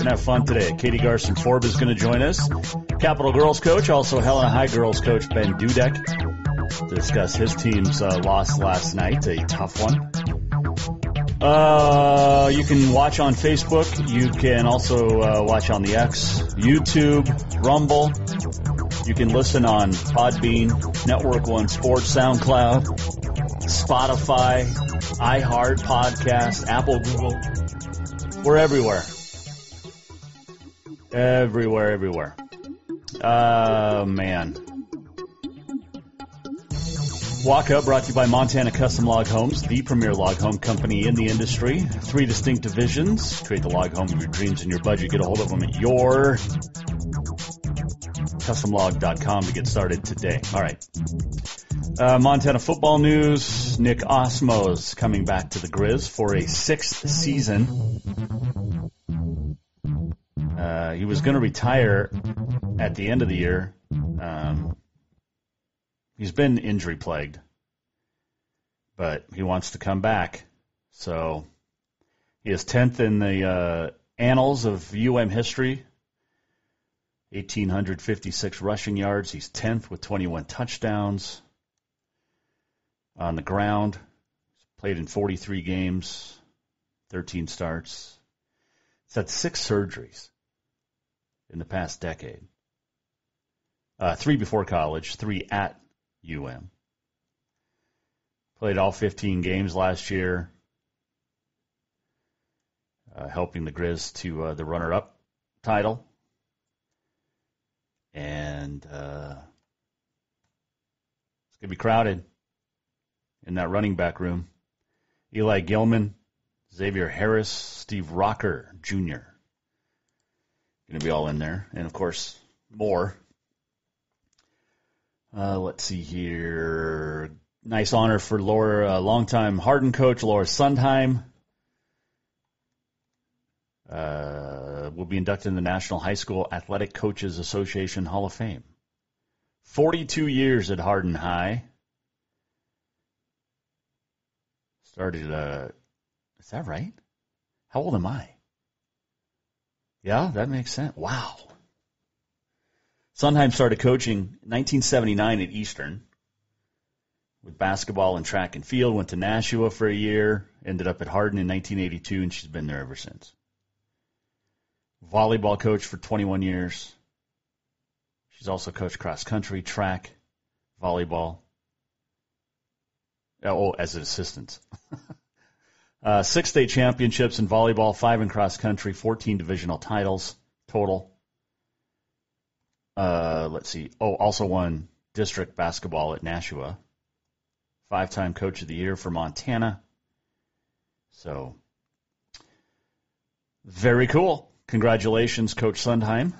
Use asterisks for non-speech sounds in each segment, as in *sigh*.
gonna have fun today. Katie Garcin Forba is gonna join us. Capital Girls coach, also Helena High Girls coach Ben Dudek to discuss his team's uh, loss last night, a tough one. Uh, you can watch on Facebook. You can also uh, watch on the X, YouTube, Rumble. You can listen on Podbean, Network One Sports, SoundCloud, Spotify, iHeart Podcast, Apple, Google. We're everywhere. Everywhere, everywhere. Uh, man. Walk Up brought to you by Montana Custom Log Homes, the premier log home company in the industry. Three distinct divisions. Create the log home of your dreams and your budget. Get a hold of them at your customlog.com to get started today. All right. Uh, Montana football news. Nick Ostmo's coming back to the Grizz for a sixth season. He was going to retire at the end of the year. Um, he's been injury plagued, but he wants to come back. So he is 10th in the uh, annals of UM history. 1,856 rushing yards. He's 10th with 21 touchdowns on the ground. He's played in 43 games, 13 starts. He's had six surgeries in the past decade. Uh, three before college, three at UM. Played all 15 games last year, uh, helping the Grizz to uh, the runner-up title. And uh, it's going to be crowded in that running back room. Eli Gillman, Xavier Harris, Steve Rocker Jr. Going to be all in there. And of course, more. Uh, let's see here. Nice honor for Laura, uh, longtime Hardin coach Laura Sundheim. Uh, will be inducted in the National High School Athletic Coaches Association Hall of Fame. 42 years at Hardin High. Started, uh, is that right? How old am I? Yeah, that makes sense. Wow. Sundheim started coaching 1979 at Eastern with basketball and track and field. Went to Nashua for a year. Ended up at Hardin in 1982, and she's been there ever since. Volleyball coach for 21 years. She's also coached cross country, track, volleyball. Oh, as an assistant. *laughs* uh, six state championships in volleyball, five in cross country, 14 divisional titles total. Uh, let's see. Oh, also won district basketball at Nashua. Five time coach of the year for Montana. So, very cool. Congratulations, Coach Sundheim.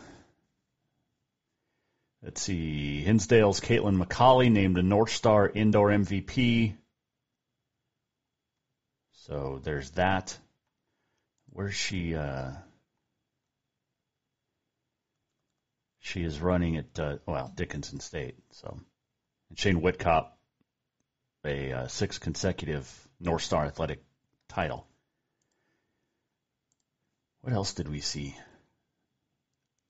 Let's see. Hinsdale's Caitlin McCauley named a North Star Indoor MVP. So there's that. Where's she? Uh, she is running at uh, well Dickinson State. So, and Shane Whitcop, a uh, sixth consecutive North Star Athletic title. What else did we see?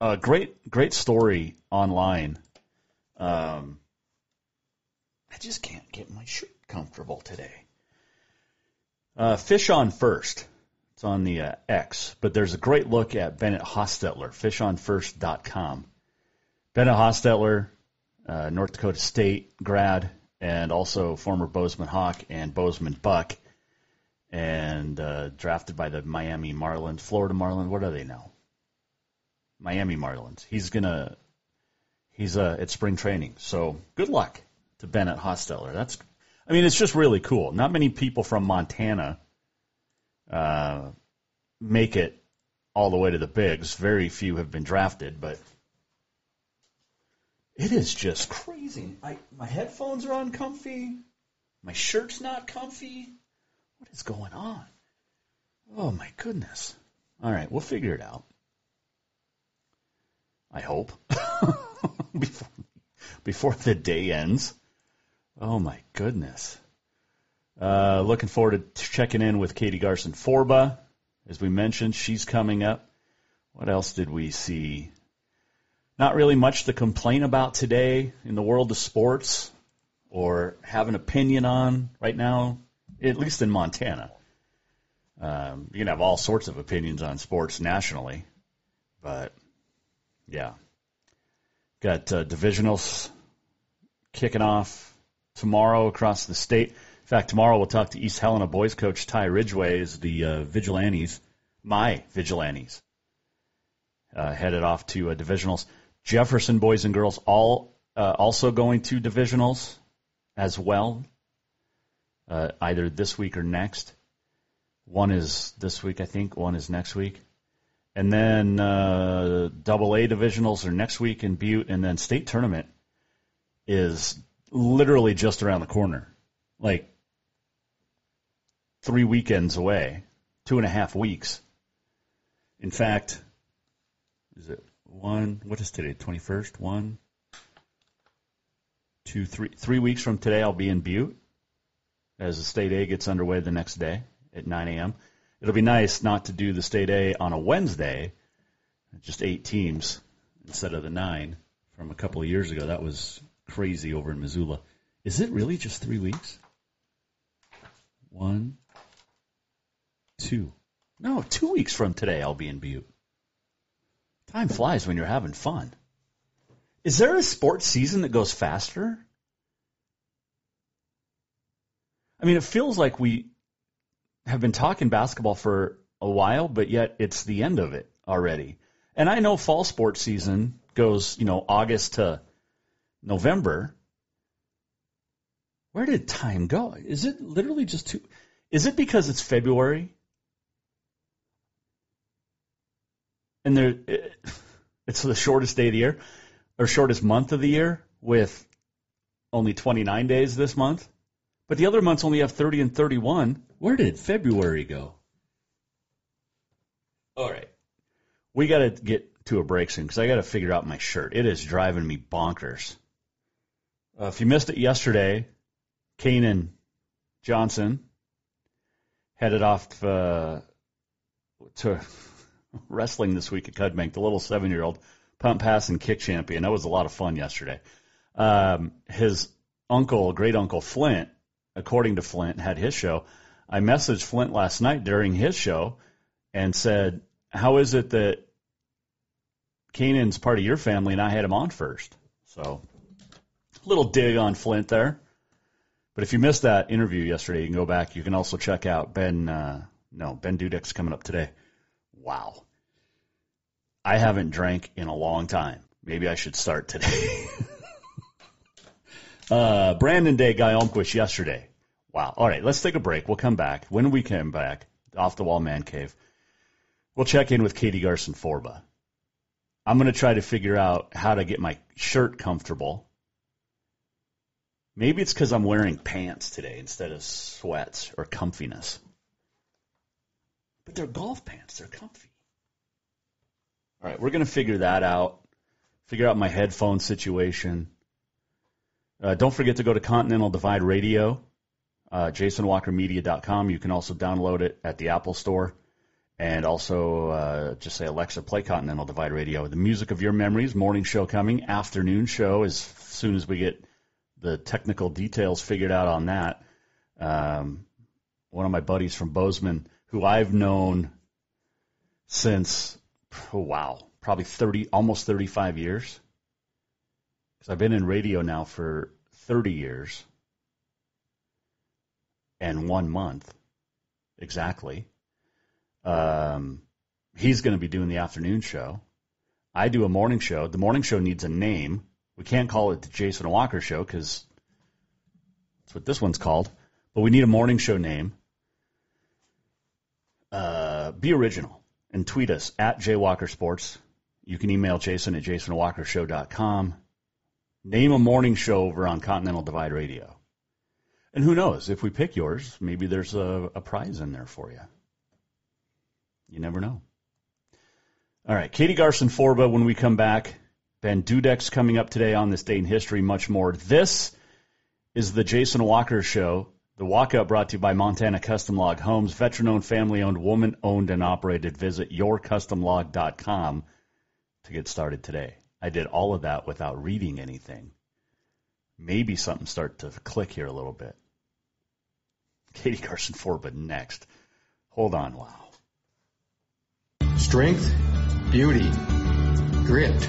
Uh, great, great story online Um, I just can't get my shirt comfortable today. Uh, fish on first. It's on the uh, X, but there's a great look at Bennett Hostetler, fishonfirst.com. Bennett Hostetler, uh, North Dakota State grad, and also former Bozeman Hawk and Bozeman Buck, and uh, drafted by the Miami Marlins, Florida Marlins. What are they now? Miami Marlins. He's gonna, he's uh, at spring training. So good luck to Bennett Hostetler. That's, I mean, it's just really cool. Not many people from Montana uh, make it all the way to the bigs. Very few have been drafted, but it is just crazy. I, my headphones are uncomfy. My shirt's not comfy. What is going on? Oh my goodness. All right, we'll figure it out. I hope. *laughs* before, before the day ends. Oh my goodness. Uh, looking forward to checking in with Katie Garcin Forba. As we mentioned, she's coming up. What else did we see? Not really much to complain about today in the world of sports or have an opinion on right now, at least in Montana. Um, you can have all sorts of opinions on sports nationally, but yeah. Got uh, divisionals kicking off tomorrow across the state. In fact, tomorrow we'll talk to East Helena boys coach Ty Ridgway as the uh, Vigilantes, my Vigilantes, uh, headed off to uh, divisionals. Jefferson boys and girls all uh, also going to divisionals as well, uh, either this week or next. One is this week, I think. One is next week. And then uh, double A divisionals are next week in Butte, and then state tournament is literally just around the corner, like three weekends away, two and a half weeks. In fact, is it one? What is today? Twenty first. One, two, three. Three weeks from today, I'll be in Butte as the state A gets underway the next day at 9 a.m. It'll be nice not to do the state A on a Wednesday, just eight teams instead of the nine from a couple of years ago. That was crazy over in Missoula. Is it really just three weeks? One, two. No, two weeks from today, I'll be in Butte. Time flies when you're having fun. Is there a sports season that goes faster? I mean, it feels like we have been talking basketball for a while, but yet it's the end of it already. And I know fall sports season goes, you know, August to November. Where did time go? Is it literally just two? Is it because it's February? And there, it's the shortest day of the year, or shortest month of the year, with only 29 days this month. But the other months only have 30 and 31. Where did February go? All right. We got to get to a break soon because I got to figure out my shirt. It is driving me bonkers. Uh, if you missed it yesterday, Kanan Johnson headed off uh, to *laughs* wrestling this week at Cut Bank, the little seven year old pump, pass, and kick champion. That was a lot of fun yesterday. Um, his uncle, great uncle Flint, according to Flint, had his show. I messaged Flint last night during his show and said, How is it that Kanan's part of your family and I had him on first? So, little dig on Flint there. But if you missed that interview yesterday, you can go back. You can also check out Ben, uh, no, Ben Dudek's coming up today. Wow. I haven't drank in a long time. Maybe I should start today. *laughs* uh, Brandon Day, Guy Olmquist yesterday. Wow. All right, let's take a break. We'll come back. When we come back, off the wall man cave, we'll check in with Katie Garcin Forba. I'm going to try to figure out how to get my shirt comfortable. Maybe it's because I'm wearing pants today instead of sweats or comfiness. But they're golf pants. They're comfy. All right, we're going to figure that out. Figure out my headphone situation. Uh, don't forget to go to Continental Divide Radio, uh, jasonwalkermedia.com. You can also download it at the Apple Store And also, uh, just say Alexa, play Continental Divide Radio. The music of your memories, morning show coming, afternoon show as soon as we get the technical details figured out on that. Um, one of my buddies from Bozeman, who I've known since, oh, wow, probably 30, almost 35 years. Because I've been in radio now for 30 years and one month exactly. Um, he's going to be doing the afternoon show. I do a morning show. The morning show needs a name. We can't call it the Jason Walker Show because that's what this one's called. But we need a morning show name. Uh, be original and tweet us at jwalkersports. You can email Jason at jasonwalkershow.com. Name a morning show over on Continental Divide Radio. And who knows? If we pick yours, maybe there's a, a prize in there for you. You never know. All right, Katie Garcin Forba when we come back. Ben Dudek's coming up today on this day in history, much more. This is the Jason Walker Show. The Walk Up brought to you by Montana Custom Log Homes, veteran owned, family owned, woman owned, and operated. Visit yourcustomlog.com to get started today. I did all of that without reading anything. Maybe something start to click here a little bit. Katie Garcin Forba next. Hold on, wow. Strength, beauty, grit,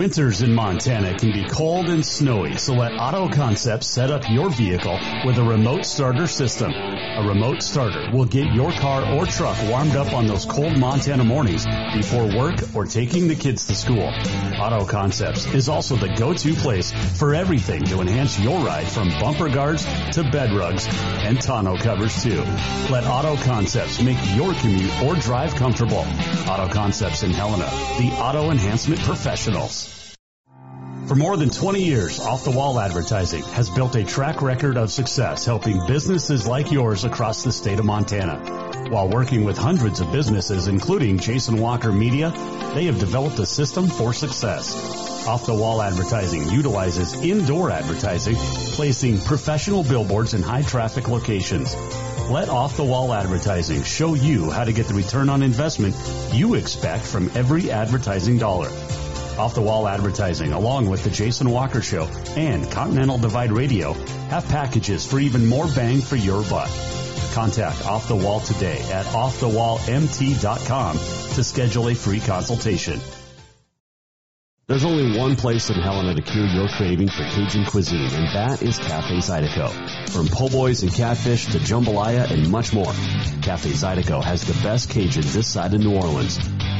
Winters in Montana can be cold and snowy, so let Auto Concepts set up your vehicle with a remote starter system. A remote starter will get your car or truck warmed up on those cold Montana mornings before work or taking the kids to school. Auto Concepts is also the go-to place for everything to enhance your ride from bumper guards to bed rugs and tonneau covers too. Let Auto Concepts make your commute or drive comfortable. Auto Concepts in Helena, the auto enhancement professionals. For more than 20 years, Off the Wall Advertising has built a track record of success helping businesses like yours across the state of Montana. While working with hundreds of businesses, including Jason Walker Media, they have developed a system for success. Off the Wall Advertising utilizes indoor advertising, placing professional billboards in high traffic locations. Let Off the Wall Advertising show you how to get the return on investment you expect from every advertising dollar. Off the Wall Advertising, along with the Jason Walker Show and Continental Divide Radio, have packages for even more bang for your buck. Contact Off the Wall today at offthewallmt.com to schedule a free consultation. There's only one place in Helena to cure your craving for Cajun cuisine, and that is Cafe Zydeco. From po' boys and catfish to jambalaya and much more, Cafe Zydeco has the best Cajun this side of New Orleans.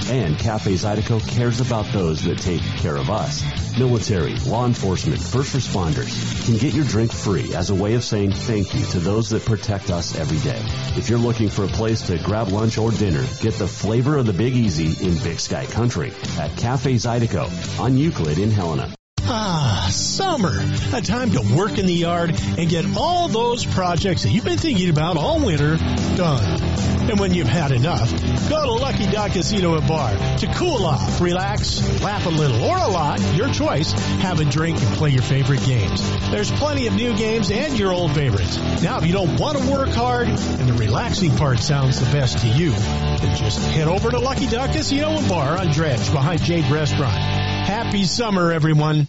And Cafe Zydeco cares about those that take care of us. Military, law enforcement, first responders can get your drink free as a way of saying thank you to those that protect us every day. If you're looking for a place to grab lunch or dinner, get the flavor of the Big Easy in Big Sky Country at Cafe Zydeco on Euclid in Helena. Ah, summer. A time to work in the yard and get all those projects that you've been thinking about all winter done. And when you've had enough, go to Lucky Duck Casino and Bar to cool off, relax, laugh a little or a lot, your choice. Have a drink and play your favorite games. There's plenty of new games and your old favorites. Now, if you don't want to work hard and the relaxing part sounds the best to you, then just head over to Lucky Duck Casino and Bar on Dredge behind Jade Restaurant. Happy summer, everyone.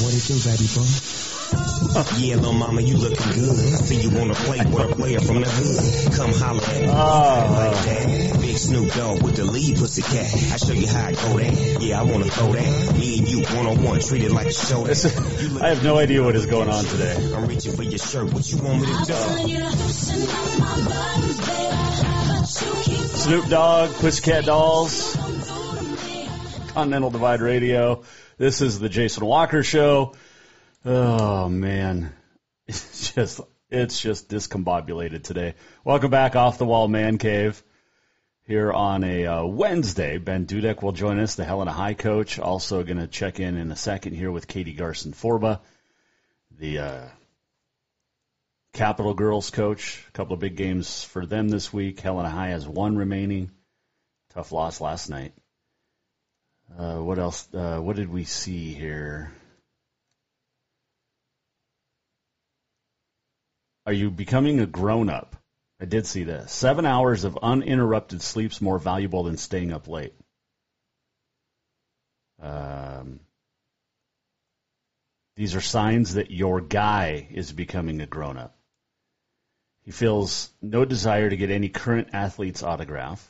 What it do, baby boy? yeah, little mama, you looking good. I see you wanna play with a player from the hood. Come holler at me Oh. like that. Big Snoop Dogg with the lead pussy cat. I show you how I go that. Yeah, I wanna throw that. Me and you one on one, treat it like a show. This *laughs* I have no idea what is going on today. I'm reaching for your shirt. What you want me to do? Snoop Dogg, Pussycat Dolls, Continental Divide Radio. This is the Jason Walker Show. Oh man, *laughs* it's just it's just discombobulated today. Welcome back off the wall man cave here on a uh, Wednesday. Ben Dudek will join us, the Helena High coach. Also going to check in in a second here with Katie Garcin Forba, the uh, Capital Girls coach. A couple of big games for them this week. Helena High has one remaining. Tough loss last night. Uh, what else? Uh, what did we see here? Are you becoming a grown up? I did see this. Seven hours of uninterrupted sleep's more valuable than staying up late. Um, these are signs that your guy is becoming a grown up. He feels no desire to get any current athlete's autograph.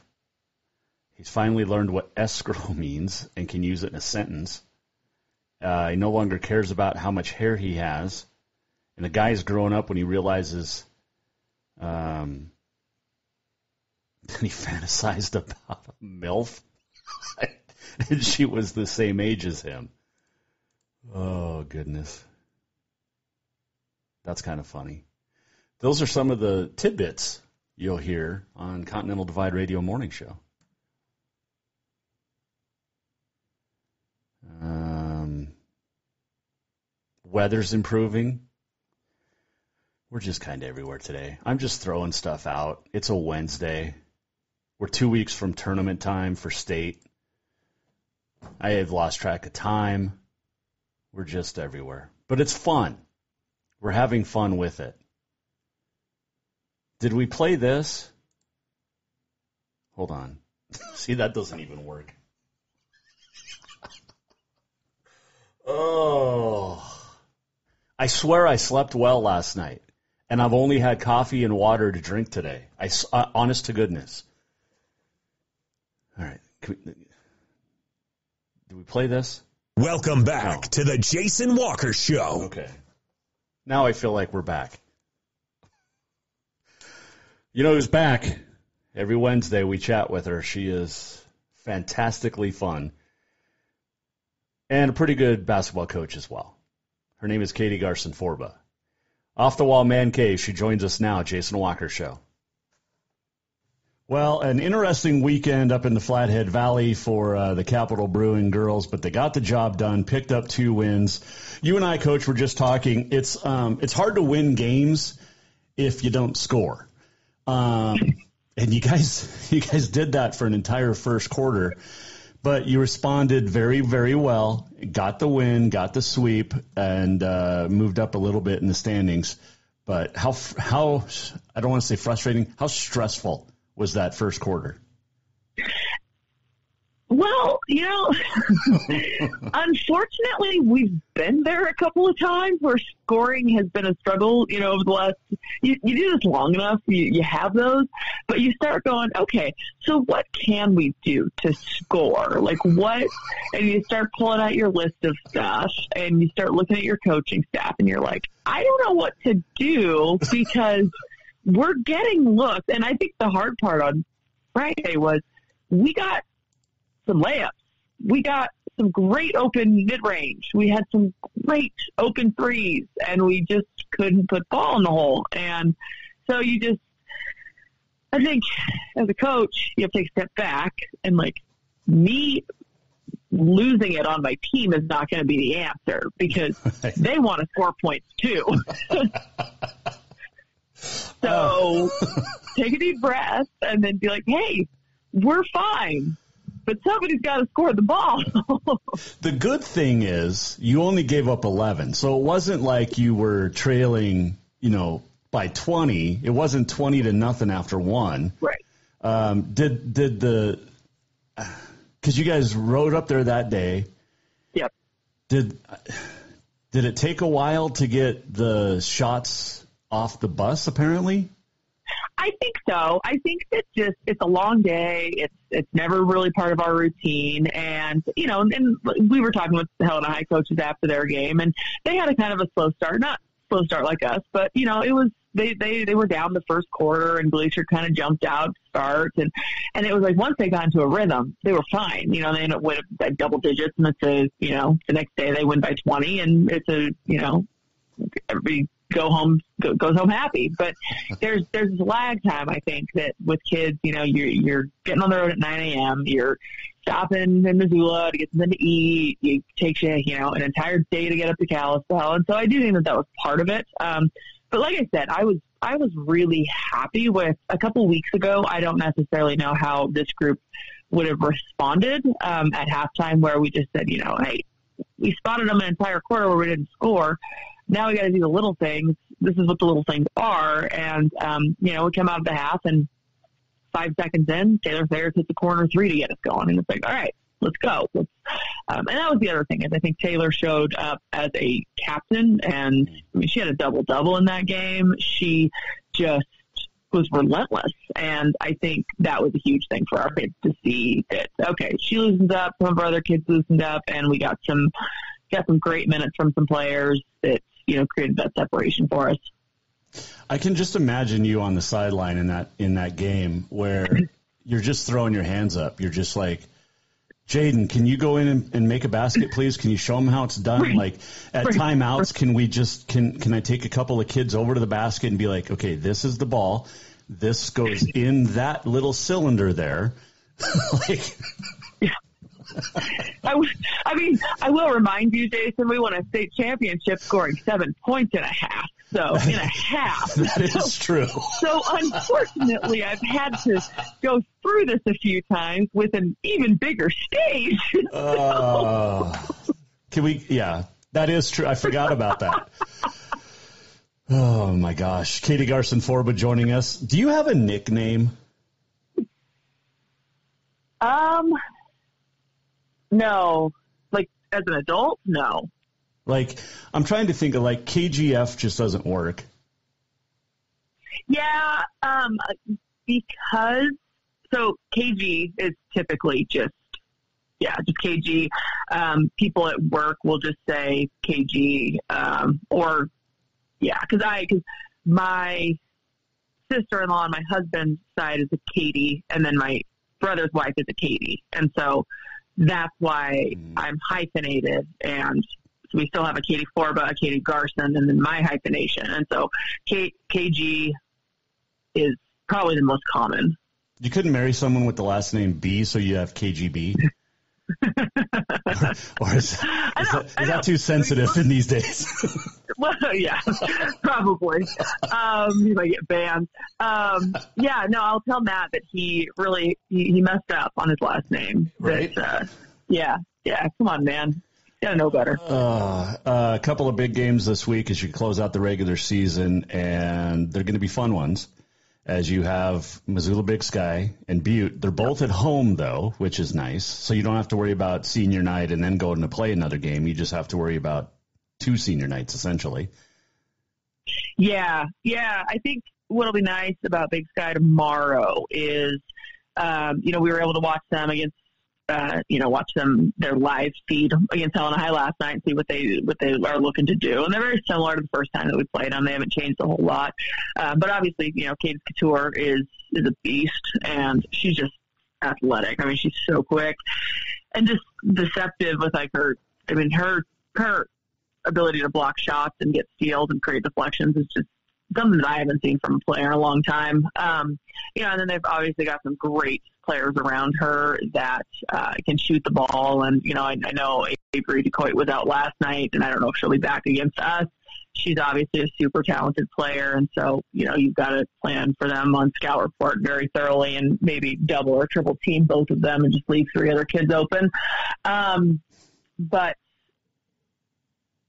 He's finally learned what escrow *laughs* means and can use it in a sentence. Uh, he no longer cares about how much hair he has. And the guy's growing up when he realizes um, *laughs* he fantasized about a MILF. *laughs* and she was the same age as him. Oh, goodness. That's kind of funny. Those are some of the tidbits you'll hear on Continental Divide Radio Morning Show. Um, weather's improving. We're just kind of everywhere today. I'm just throwing stuff out. It's a Wednesday. We're two weeks from tournament time for state. I have lost track of time. We're just everywhere. But it's fun. We're having fun with it. Did we play this? Hold on. *laughs* See, that doesn't even work. *laughs* Oh. I swear I slept well last night, and I've only had coffee and water to drink today. I, uh, honest to goodness. All right. Can we, do we play this? Welcome back to the Jason Walker Show. Okay. Now I feel like we're back. You know who's back? Every Wednesday we chat with her. She is fantastically fun and a pretty good basketball coach as well. Her name is Katie Garcin Forba. Off the wall man cave, she joins us now, Jason Walker Show. Well, an interesting weekend up in the Flathead Valley for uh, the Capital Bruin girls, but they got the job done, picked up two wins. You and I, coach, were just talking. It's um, it's hard to win games if you don't score. Um, and you guys, *laughs* you guys did that for an entire first quarter, but you responded very, very well. Got the win, got the sweep, and uh, moved up a little bit in the standings. But how how I don't want to say frustrating. How stressful was that first quarter? Well, you know, *laughs* unfortunately, we've been there a couple of times where scoring has been a struggle. You know, over the last, you, you do this long enough, you, you have those, but you start going, okay, so what can we do to score? Like what? And you start pulling out your list of stuff and you start looking at your coaching staff and you're like, I don't know what to do because we're getting looks. And I think the hard part on Friday was we got some layups. We got some great open mid range. We had some great open threes, and we just couldn't put ball in the hole. And so you just, I think, as a coach, you have to take a step back and like me losing it on my team is not going to be the answer because *laughs* they want to score points too. *laughs* so oh. *laughs* take a deep breath and then be like, hey, we're fine but somebody's got to score the ball. *laughs* the good thing is you only gave up 11. So it wasn't like you were trailing, you know, by 20. It wasn't 20 to nothing after one. Right. Um, did, did the, cause you guys rode up there that day. Yep. Did, Did it take a while to get the shots off the bus? Apparently. I think so. I think that just it's a long day. It's it's never really part of our routine, and you know, and we were talking with the Helena High coaches after their game, and they had a kind of a slow start, not slow start like us, but you know, it was they they they were down the first quarter, and Glacier kind of jumped out start, and and it was like once they got into a rhythm, they were fine. You know, they ended up winning by double digits, and it's a you know the next day they win by twenty, and it's a you know every go home go, goes home happy. But there's there's lag time. I think that with kids, you know, you're you're getting on the road at 9 a.m. You're stopping in Missoula to get something to eat. It takes you, you know, an entire day to get up to Kalispell, and so I do think that that was part of it. Um, but like I said, I was I was really happy with a couple weeks ago. I don't necessarily know how this group would have responded um, at halftime, where we just said, you know, hey, we spotted them an entire quarter where we didn't score now we got to do the little things. This is what the little things are. And, um, you know, we come out of the half and five seconds in, Taylor Sayers hits the corner three to get us going. And it's like, all right, let's go. Let's, um, and that was the other thing is I think Taylor showed up as a captain and I mean, she had a double double in that game. She just was relentless. And I think that was a huge thing for our kids to see that, okay, she loosens up, some of our other kids loosened up and we got some, got some great minutes from some players that you know created that separation for us. I can just imagine you on the sideline in that in that game where *laughs* you're just throwing your hands up. You're just like, Jaden, can you go in and, and, make a basket, please? Can you show them how it's done? Right. Like at right. timeouts, can we just can can I take a couple of kids over to the basket and be like, okay, this is the ball. This goes *laughs* in that little cylinder there. *laughs* like, *laughs* I, I mean, I will remind you, Jason, we won a state championship scoring seven points and a half. So in a half. *laughs* that is so, true. So unfortunately, I've had to go through this a few times with an even bigger stage. *laughs* uh, can we? Yeah, that is true. I forgot about that. Oh my gosh, Katie Garcin Forba joining us. Do you have a nickname? Um, no, like as an adult, no. Like I'm trying to think of like KGF just doesn't work. Yeah, um, because so KG is typically just yeah, just KG. Um, people at work will just say KG, um, or yeah, because I because my sister-in-law on my husband's side is a Katie, and then my brother's wife is a Katie, and so that's why mm. I'm hyphenated and we still have a Katie Forba, a Katie Garcin, and then my hyphenation. And so K- KG is probably the most common. You couldn't marry someone with the last name B, so you have KGB? *laughs* or, is, is, that, is that too sensitive in these days? *laughs* well, yeah, probably. Um, he might get banned. Um, yeah, no, I'll tell Matt that he really he, he messed up on his last name. Right. That, uh, yeah, yeah. Come on, man. Yeah, know better. Uh, uh, a couple of big games this week as you close out the regular season, and they're going to be fun ones as you have Missoula Big Sky and Butte. They're both at home though, which is nice. So you don't have to worry about senior night and then going to play another game. You just have to worry about two senior nights essentially. Yeah, yeah. I think what'll be nice about Big Sky tomorrow is, um, you know, we were able to watch them against uh, you know, watch them their live feed against Helena High last night and see what they what they are looking to do. And they're very similar to the first time that we played them. They haven't changed a whole lot. Uh, but obviously, you know, Kate Couture is is a beast, and she's just athletic. I mean, she's so quick and just deceptive with like her. I mean, her her ability to block shots and get steals and create deflections is just something that I haven't seen from a player in a long time. Um, you know, and then they've obviously got some great players around her that uh, can shoot the ball. And, you know, I, I know Avery DeCoit was out last night, and I don't know if she'll be back against us. She's obviously a super talented player, and so, you know, you've got to plan for them on scout report very thoroughly and maybe double or triple team both of them and just leave three other kids open. Um, but,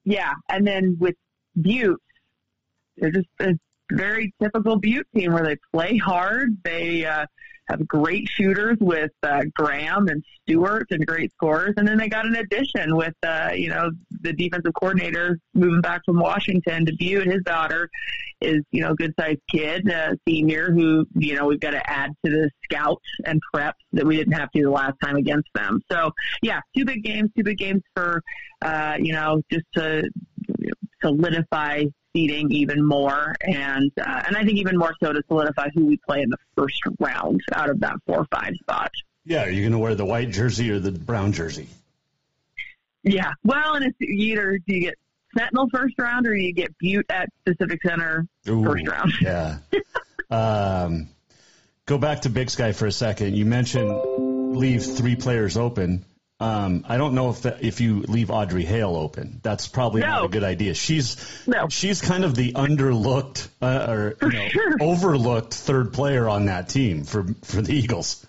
yeah, and then with Butte, they're just a very typical Butte team where they play hard. They, uh, have great shooters with uh, Graham and Stewart and great scorers, and then they got an addition with uh, you know the defensive coordinator moving back from Washington. Dubuque, his daughter is you know a good sized kid, a senior who you know we've got to add to the scout and prep that we didn't have to the last time against them. So yeah, two big games, two big games for uh, you know just to solidify seeding even more, and uh, and I think even more so to solidify who we play in the first round out of that four or five spot. Yeah, are you going to wear the white jersey or the brown jersey? Yeah, well, and it's either do you get Sentinel first round or you get Butte at Pacific Center Ooh, first round. *laughs* yeah. um, go back to Big Sky for a second. You mentioned leave three players open. Um, I don't know if that, if you leave Audrey Hale open, that's probably No. not a good idea. She's No. she's kind of the underlooked uh, or you know, sure. overlooked third player on that team for for the Eagles.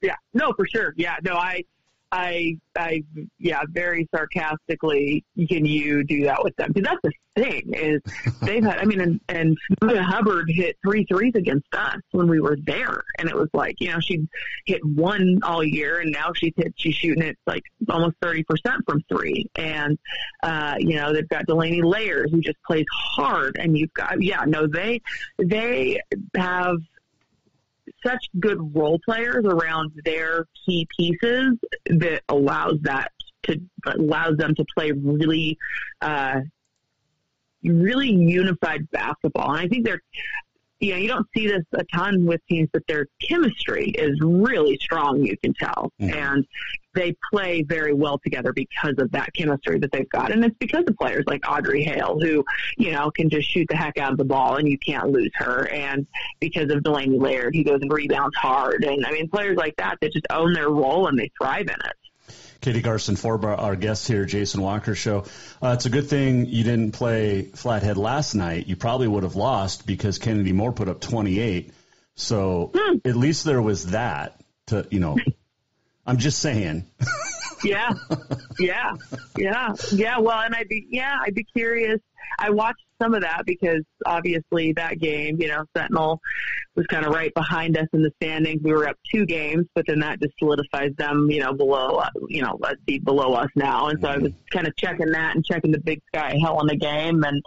Yeah, no, for sure. Yeah, no, I, I, I, yeah, very sarcastically, can you do that with them? Because that's the thing is they've had. I mean, and, and Samantha Hubbard hit three threes against us when we were there, and it was like you know she hit one all year, and now she's hit she's shooting it like almost thirty percent from three, and uh, you know they've got Delaney Layers who just plays hard, and you've got yeah, no, they they have such good role players around their key pieces that allows that to allows them to play really uh, really unified basketball. And I think they're you know, you don't see this a ton with teams, but their chemistry is really strong, you can tell. Mm-hmm. And they play very well together because of that chemistry that they've got. And it's because of players like Audrey Hale, who, you know, can just shoot the heck out of the ball and you can't lose her. And because of Delaney Laird, he goes and rebounds hard. And I mean, players like that that just own their role and they thrive in it. Katie Garcin for our guest here, Jason Walker Show. Uh, it's a good thing you didn't play Flathead last night. You probably would have lost because Kennedy Moore put up 28. So at least there was that to, you know, *laughs* I'm just saying. yeah, *laughs* yeah, yeah, yeah. Well, and I'd be yeah, I'd be curious. I watched some of that because obviously that game, you know, Sentinel was kind of right behind us in the standings. We were up two games, but then that just solidifies them, you know, below, you know, let's see, below us now. And so I was kind of checking that and checking the Big Sky Helena game, and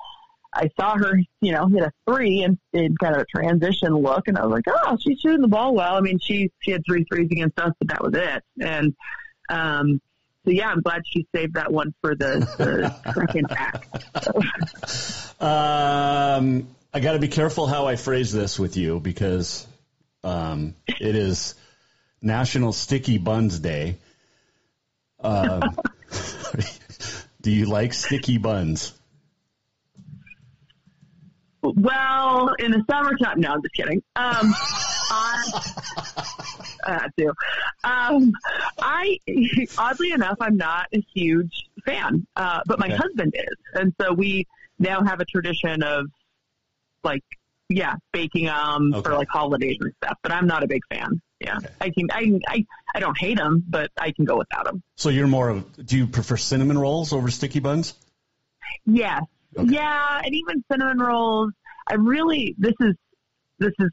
I saw her, you know, hit a three and in kind of a transition look, and I was like, oh, she's shooting the ball well. I mean, she she had three threes against us, but that was it. And um, so yeah, I'm glad she saved that one for the, the *laughs* second act. Um, I got to be careful how I phrase this with you because um, it is National Sticky Buns Day. Um, *laughs* do you like sticky buns? Well, in the summertime, no, I'm just kidding. Um, I, *laughs* I do. Um, I, *laughs* oddly enough, I'm not a huge fan, uh, but my Okay. husband is, and so we now have a tradition of like, yeah, baking them for like holidays and stuff. But I'm not a big fan. Yeah, I can, I, I, I don't hate them, but I can go without them. So you're more of, do you prefer cinnamon rolls over sticky buns? Yes. Yeah, and even cinnamon rolls. I really this is this is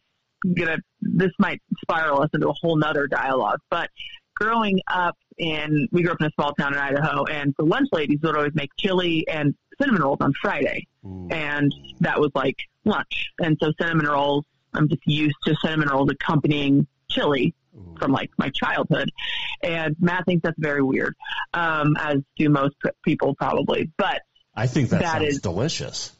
gonna this might spiral us into a whole nother dialogue. But growing up in we grew up in a small town in Idaho and the lunch ladies would always make chili and cinnamon rolls on Friday. And that was like lunch. And so cinnamon rolls I'm just used to cinnamon rolls accompanying chili from like my childhood. And Matt thinks that's very weird, um, as do most people probably. But I think that, That sounds is- delicious.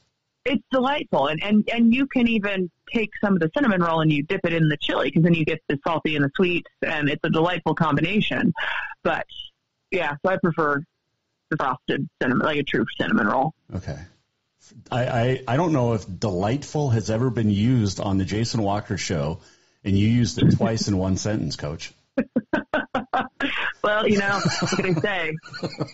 It's delightful and, and and you can even take some of the cinnamon roll and you dip it in the chili because then you get the salty and the sweet and it's a delightful combination but yeah so i prefer the frosted cinnamon like a true cinnamon roll Okay. I, I, I don't know if delightful has ever been used on the Jason Walker show, and you used it twice in one sentence, coach. *laughs* *laughs* well you know what can i say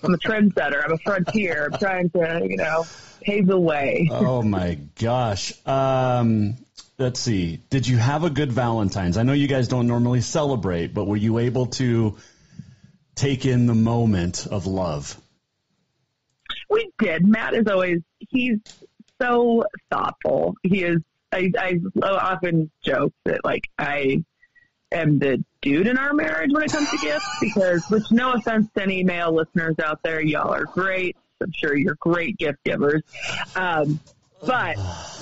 i'm a trendsetter i'm a frontier i'm trying to you know pave the way oh my gosh. Um, let's see. Did you have a good Valentine's? I know you guys don't normally celebrate, but were you able to take in the moment of love? We did. Matt is always he's so thoughtful. He is. I, I often joke that like I am the dude in our marriage when it comes to gifts because, with no offense to any male listeners out there, y'all are great. I'm sure you're great gift givers. Um, but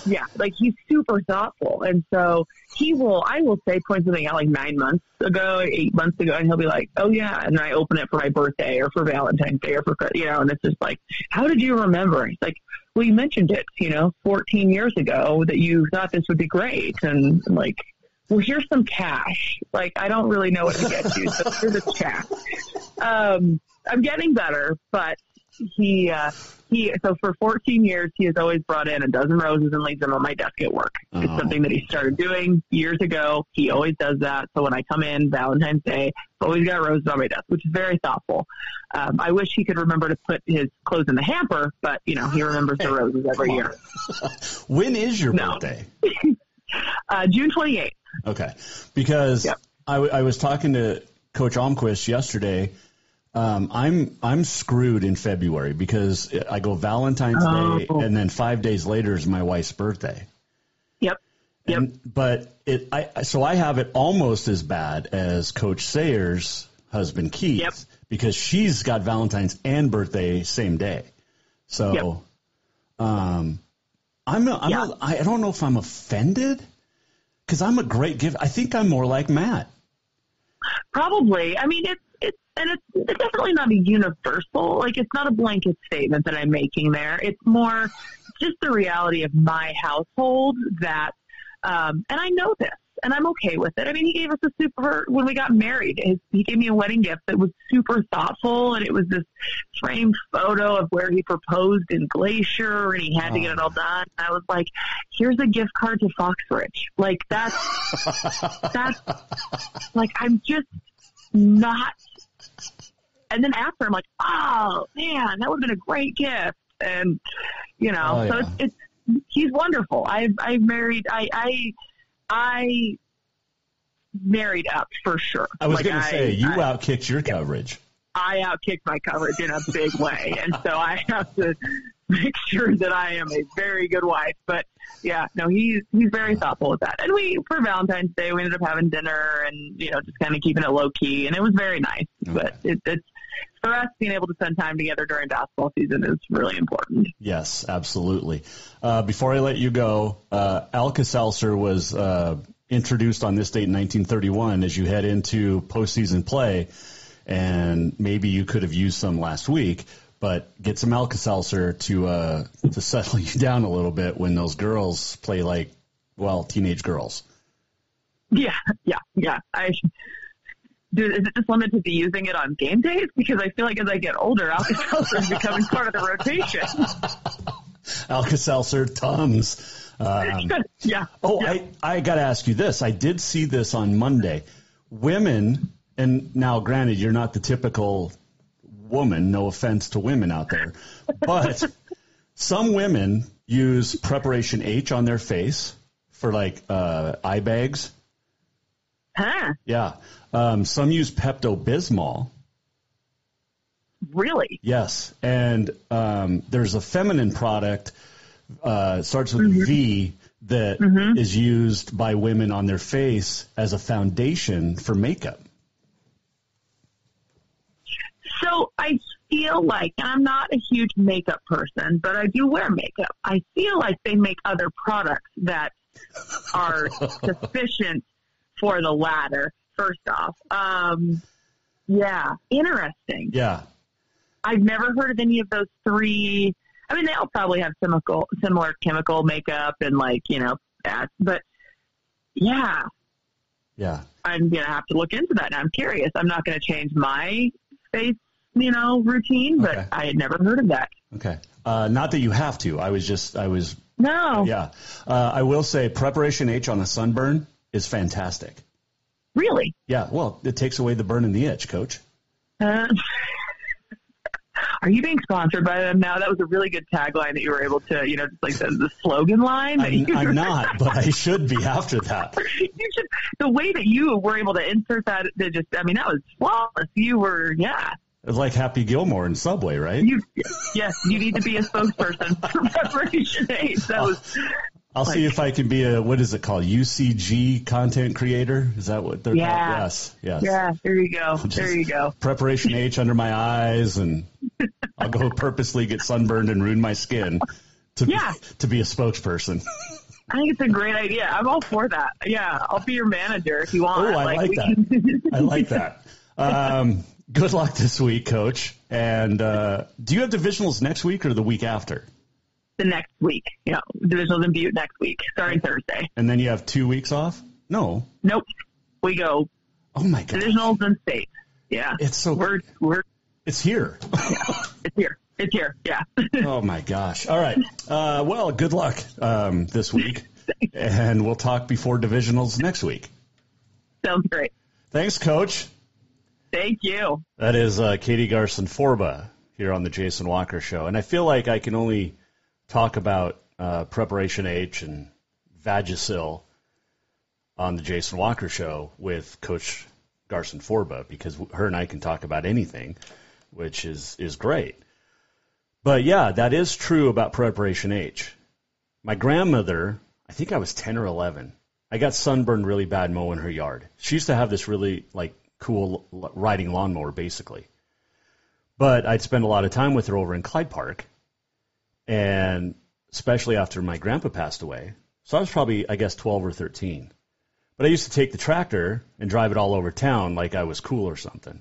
yeah, like he's super thoughtful. And so he will, I will say, point something out like nine months ago, eight months ago, and he'll be like, oh yeah. And I open it for my birthday or for Valentine's Day or for, you know, and it's just like, how did you remember? He's like, well, you mentioned it, you know, 14 years ago that you thought this would be great. And I'm like, well, here's some cash. Like, I don't really know what to get you, so here's a check. Um, I'm getting better, but he, uh, he, so for 14 years, he has always brought in a dozen roses and leaves them on my desk at work. Oh. It's something that he started doing years ago. He always does that. So when I come in Valentine's Day, I've always got roses on my desk, which is very thoughtful. Um, I wish he could remember to put his clothes in the hamper, but you know, he remembers the roses every year. *laughs* When is your No. birthday? *laughs* Uh, June 28th. Okay, because I, w- I was talking to Coach Almquist yesterday. Um, I'm I'm screwed in February because I go Valentine's Day Oh. and then five days later is my wife's birthday. Yep. Yep. but it I so I have it almost as bad as Coach Sayers' husband Keith Yep. because she's got Valentine's and birthday same day. So, um, I'm not i'm not i don't know if I'm offended because I'm a great gift. I think I'm more like Matt. Probably. I mean, it's it's and it's, it's definitely not a universal. Like, it's not a blanket statement that I'm making there. It's more just the reality of my household that, um, and I know this, and I'm okay with it. I mean, he gave us a super when we got married. His, he gave me a wedding gift that was super thoughtful, and it was this framed photo of where he proposed in Glacier, and he had to get it all done. And I was like, "Here's a gift card to Foxridge." Like that's *laughs* that's like I'm just not. And then after, I'm like, oh man, that would have been a great gift, and you know, Oh, so yeah. it's, it's he's wonderful. I've I've married I I I married up for sure. I was Like, going to say you I, outkicked your coverage. I outkicked my coverage in a big way, and so I have to make sure that I am a very good wife. But yeah, no, he's he's very thoughtful with that. And we for Valentine's Day we ended up having dinner and you know just kind of keeping it low key, and it was very nice. But it, it's for us being able to spend time together during basketball season is really important. Yes, absolutely. Uh, before I let you go, uh, Alka-Seltzer was uh, introduced on this date in 1931 as you head into postseason play, and maybe you could have used some last week, but get some Alka-Seltzer to uh, to settle *laughs* you down a little bit when those girls play like, well, teenage girls. Yeah, yeah, yeah. I Dude, is it just limited to using it on game days? Because I feel like as I get older, Alka-Seltzer is becoming *laughs* part of the rotation. *laughs* Alka-Seltzer, Tums. Um, *laughs* yeah. Oh, I, I got to ask you this. I did see this on Monday. Women, and now granted, you're not the typical woman, no offense to women out there, but some women use preparation H on their face for like uh, eye bags. Huh? Yeah. Um, some use Pepto Bismol. Really? Yes, and um, there's a feminine product uh, starts with a V that is used by women on their face as a foundation for makeup. So I feel like, and I'm not a huge makeup person, but I do wear makeup. I feel like they make other products that are *laughs* sufficient for the latter. First off, um, yeah, interesting. Yeah, I've never heard of any of those three. I mean, they all probably have chemical, similar chemical makeup and like you know, that, but yeah, yeah. I'm gonna have to look into that. Now I'm curious. I'm not gonna change my face, you know, routine, but Okay. I had never heard of that. Okay. Uh, not that you have to. I was just, I was, No, yeah. Uh, I will say preparation H on a sunburn is fantastic. Really. Yeah. Well, it takes away the burn and the itch, coach. Uh, *laughs* are you being sponsored by them now? That was a really good tagline that you were able to, you know, just like the, the slogan line. I'm, I'm not, but I should be after that. *laughs* you should, the way that you were able to insert that, that just, I mean, that was flawless. You were, yeah. Like Happy Gilmore in Subway, right? You, yes, you need to be a spokesperson for Preparation H. That was, *laughs* I'll Like- see if I can be a what is it called UCG content creator. Is that what they're Yeah. called? Yes, yes. Yeah, there you go. There you go. Preparation H under my eyes, and *laughs* I'll go purposely get sunburned and ruin my skin to Yeah. be, to be a spokesperson. I think it's a great idea. I'm all for that. Yeah, I'll be your manager if you want. Oh, I like we that. can- I like that. Um, good luck this week, Coach. And uh, do you have divisionals next week or the week after? The next week. Yeah, divisionals in Butte next week, starting Thursday. And then you have two weeks off? No. Nope, we go Oh my god. divisionals and state. Yeah, It's so we're we're it's here. *laughs* it's here. It's here. Yeah. *laughs* oh my gosh. All right. Uh, well, good luck um, this week. And we'll talk before divisionals next week. Sounds great. Thanks, Coach. Thank you. That is uh, Katie Garcin Forba here on the Jason Walker Show. And I feel like I can only talk about uh, Preparation H and Vagisil on the Jason Walker Show with Coach Garcin Forba because her and I can talk about anything, which is, is great. But yeah, that is true about Preparation H. My grandmother, I think I was 10 or 11, I got sunburned really bad mowing her yard. She used to have this really like cool riding lawnmower, basically. But I'd spend a lot of time with her over in Clyde Park, and especially after my grandpa passed away. So I was probably, I guess, 12 or 13. But I used to take the tractor and drive it all over town like I was cool or something.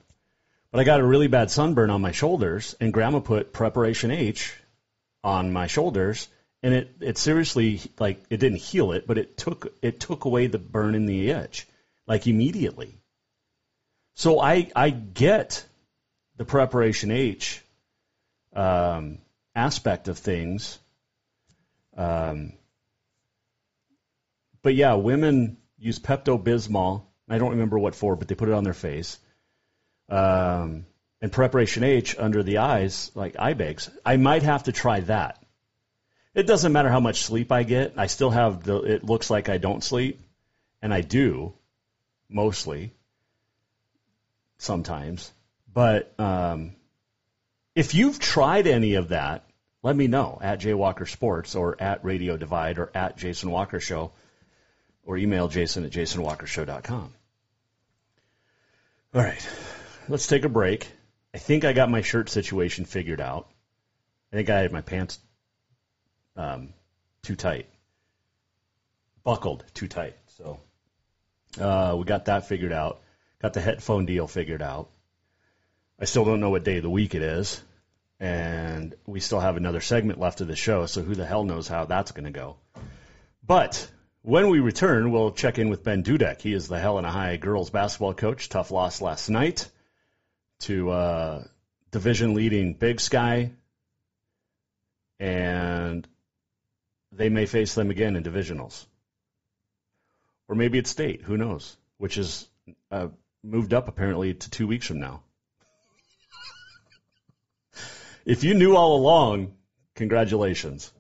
But I got a really bad sunburn on my shoulders, and Grandma put Preparation H on my shoulders, and it, it seriously like it didn't heal it, but it took it took away the burn in the itch like immediately. So I I get the Preparation H um, aspect of things, um, but yeah, women use Pepto Bismol. I don't remember what for, but they put it on their face. Um, and Preparation H under the eyes, like eye bags. I might have to try that. It doesn't matter how much sleep I get. I still have the. It looks like I don't sleep, and I do, mostly. Sometimes, but um, if you've tried any of that, let me know at Jay Walker Sports or at Radio Divide or at Jason Walker Show, or email Jason at JasonWalkerShow.com. All right, let's take a break. I think I got my shirt situation figured out. I think I had my pants um, too tight, buckled too tight. So uh, we got that figured out. Got the headphone deal figured out. I still don't know what day of the week it is, and we still have another segment left of the show. So who the hell knows how that's going to go? But when we return, we'll check in with Ben Dudek. He is the Helena High girls basketball coach. Tough loss last night to uh, division leading Big Sky, and they may face them again in divisionals, or maybe it's state. Who knows? Which is uh, moved up apparently to two weeks from now. If you knew all along, congratulations.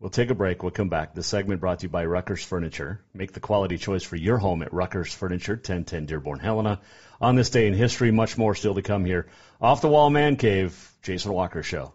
We'll take a break. We'll come back. This segment brought to you by Ruckers Furniture. Make the quality choice for your home at Ruckers Furniture, 1010 Dearborn, Helena. On this day in history, much more still to come here. Off the Wall Man Cave, Jason Walker Show.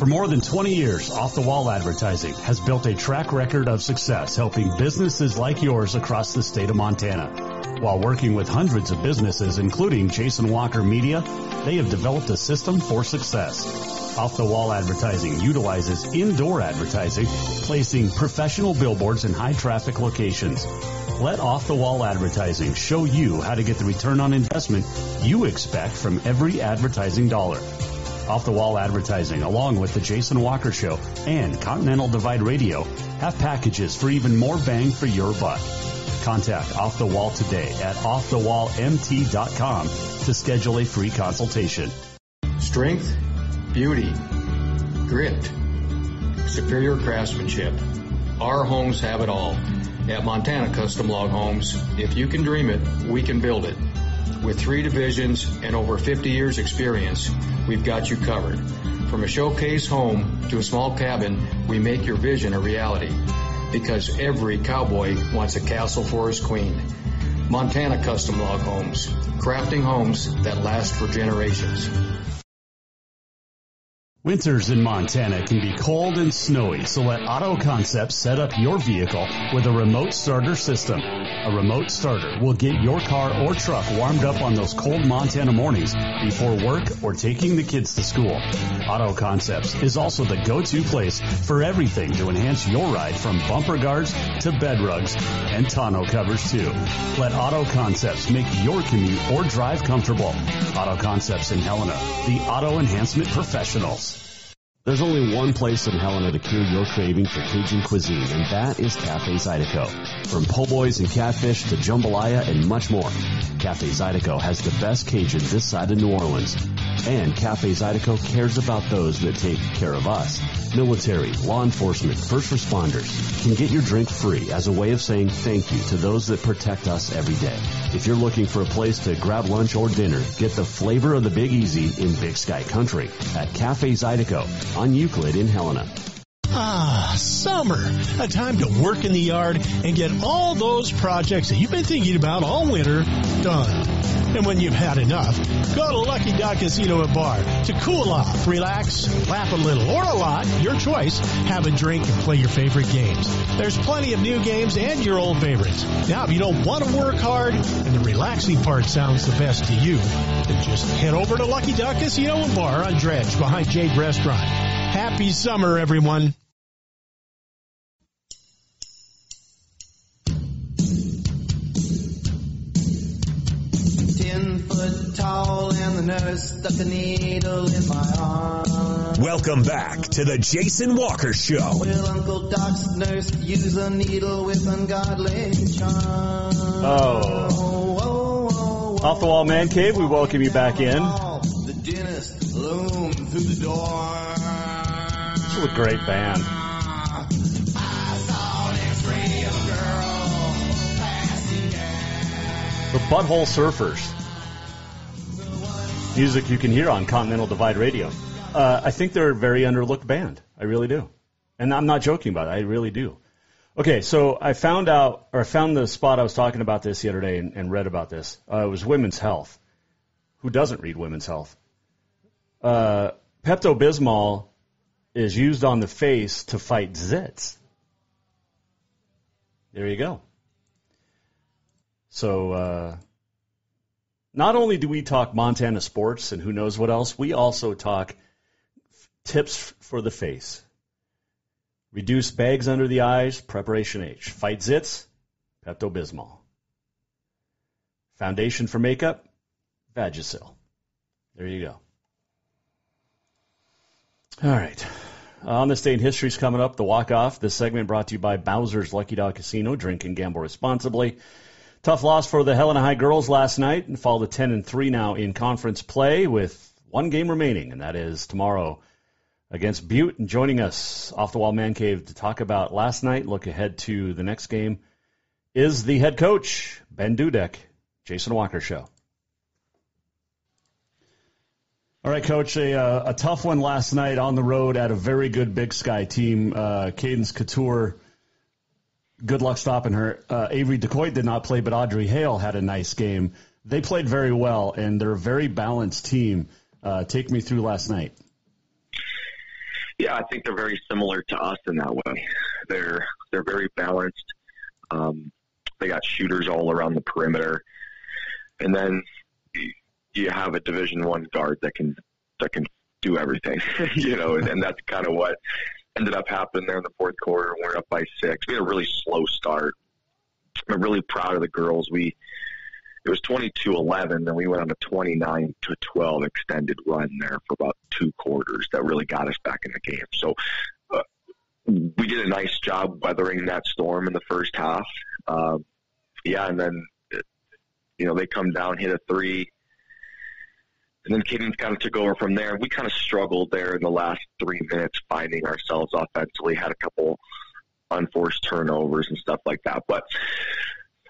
For more than 20 years, Off the Wall Advertising has built a track record of success helping businesses like yours across the state of Montana. While working with hundreds of businesses, including Jason Walker Media, they have developed a system for success. Off the Wall Advertising utilizes indoor advertising, placing professional billboards in high traffic locations. Let Off the Wall Advertising show you how to get the return on investment you expect from every advertising dollar. Off the Wall Advertising, along with the Jason Walker Show and Continental Divide Radio, have packages for even more bang for your buck. Contact Off the Wall today at offthewallmt.com to schedule a free consultation. Strength, beauty, grit, superior craftsmanship. Our homes have it all. At Montana Custom Log Homes, if you can dream it, we can build it. With three divisions and over 50 years experience, we've got you covered. From a showcase home to a small cabin, we make your vision a reality. Because every cowboy wants a castle for his queen. Montana Custom Log Homes, crafting homes that last for generations. Winters in Montana can be cold and snowy, so let Auto Concepts set up your vehicle with a remote starter system. A remote starter will get your car or truck warmed up on those cold Montana mornings before work or taking the kids to school. Auto Concepts is also the go-to place for everything to enhance your ride from bumper guards to bed rugs and tonneau covers too. Let Auto Concepts make your commute or drive comfortable. Auto Concepts in Helena, the auto enhancement professionals. There's only one place in Helena to cure your craving for Cajun cuisine, and that is Cafe Zydeco. From po' boys and catfish to jambalaya and much more, Cafe Zydeco has the best Cajun this side of New Orleans. And Cafe Zydeco cares about those that take care of us. Military, law enforcement, first responders can get your drink free as a way of saying thank you to those that protect us every day. If you're looking for a place to grab lunch or dinner, get the flavor of the Big Easy in Big Sky Country at Cafe Zydeco on Euclid in Helena. Ah, summer. A time to work in the yard and get all those projects that you've been thinking about all winter done. And when you've had enough, go to Lucky Duck Casino and Bar to cool off, relax, laugh a little, or a lot, your choice. Have a drink and play your favorite games. There's plenty of new games and your old favorites. Now, if you don't want to work hard and the relaxing part sounds the best to you, then just head over to Lucky Duck Casino and Bar on Dredge behind Jade Restaurant. Happy summer, everyone. Welcome back to the Jason Walker Show. Will Uncle Doc's nurse use a needle with ungodly charm? Oh. Off the Wall Man Cave, we welcome you back in. The dentist loomed through the door. This is a great band. The Butthole Surfers. Music you can hear on Continental Divide Radio. Uh, I think they're a very underlooked band. I really do. And I'm not joking about it. I really do. Okay, so I found out, or I found the spot I was talking about this the other day and, and read about this. Uh, it was Women's Health. Who doesn't read Women's Health? Uh, Pepto Bismol is used on the face to fight zits. There you go. So, uh, not only do we talk Montana sports and who knows what else, we also talk tips for the face. Reduce bags under the eyes, Preparation H. Fight zits, Pepto Bismol. Foundation for makeup, Vagisil. There you go. All right. On this day in history is coming up, the walk off. This segment brought to you by Bowser's Lucky Dog Casino. Drink and gamble responsibly. Tough loss for the Helena High girls last night and fall to 10 and 3 now in conference play with one game remaining, and that is tomorrow against Butte. And joining us off the wall man cave to talk about last night, look ahead to the next game, is the head coach, Ben Dudek. Jason Walker Show. All right, Coach. A, uh, a tough one last night on the road at a very good Big Sky team. Uh, Cadence Couture, good luck stopping her. Uh, Avery DeCoit did not play, but Audrey Hale had a nice game. They played very well, and they're a very balanced team. Uh, take me through last night. Yeah, I think they're very similar to us in that way. They're they're very balanced. Um, they got shooters all around the perimeter, and then you have a Division One guard that can that can do everything, *laughs* you know, and, and that's kind of what ended up happening there in the fourth quarter. We're up by six. We had a really slow start. I'm really proud of the girls. We it was 22-11, then we went on a 29 to 12 extended run there for about two quarters that really got us back in the game. So uh, we did a nice job weathering that storm in the first half. Uh, yeah, and then you know they come down, hit a three and then Caden kind of took over from there. We kind of struggled there in the last three minutes, finding ourselves offensively. Had a couple unforced turnovers and stuff like that, but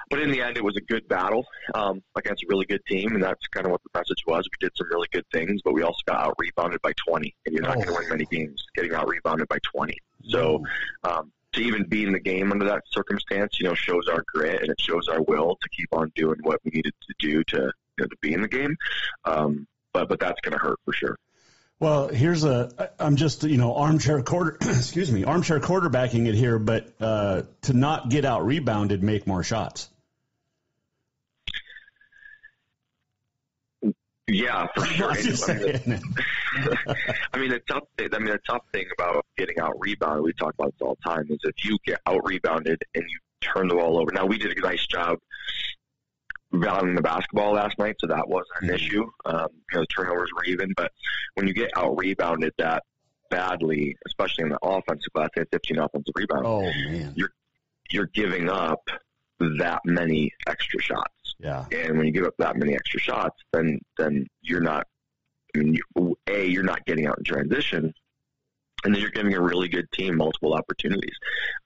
but in the end, it was a good battle um, against a really good team, and that's kind of what the message was. We did some really good things, but we also got out rebounded by 20, and you're not Oh. going to win many games getting out rebounded by 20. So um, to even be in the game under that circumstance, you know, shows our grit and it shows our will to keep on doing what we needed to do to you know, to be in the game. Um, but but that's going to hurt for sure. Well, here's a. I'm just you know armchair quarter. *clears throat* excuse me, armchair quarterbacking it here, but uh, to not get out rebounded, make more shots. Yeah, for *laughs* sure. I mean. *laughs* I mean, the tough. Thing, I mean, the tough thing about getting out rebounded, we talk about this all the time, is if you get out rebounded and you turn the ball over. Now, we did a nice job rebounding the basketball last night, so that wasn't an issue. Um, you know, the turnovers were even, but when you get out rebounded that badly, especially in the offensive class, they had 15 offensive rebounds. Oh man, you're you're giving up that many extra shots. Yeah. And when you give up that many extra shots, then then you're not. I mean, you, a you're not getting out in transition, and then you're giving a really good team multiple opportunities.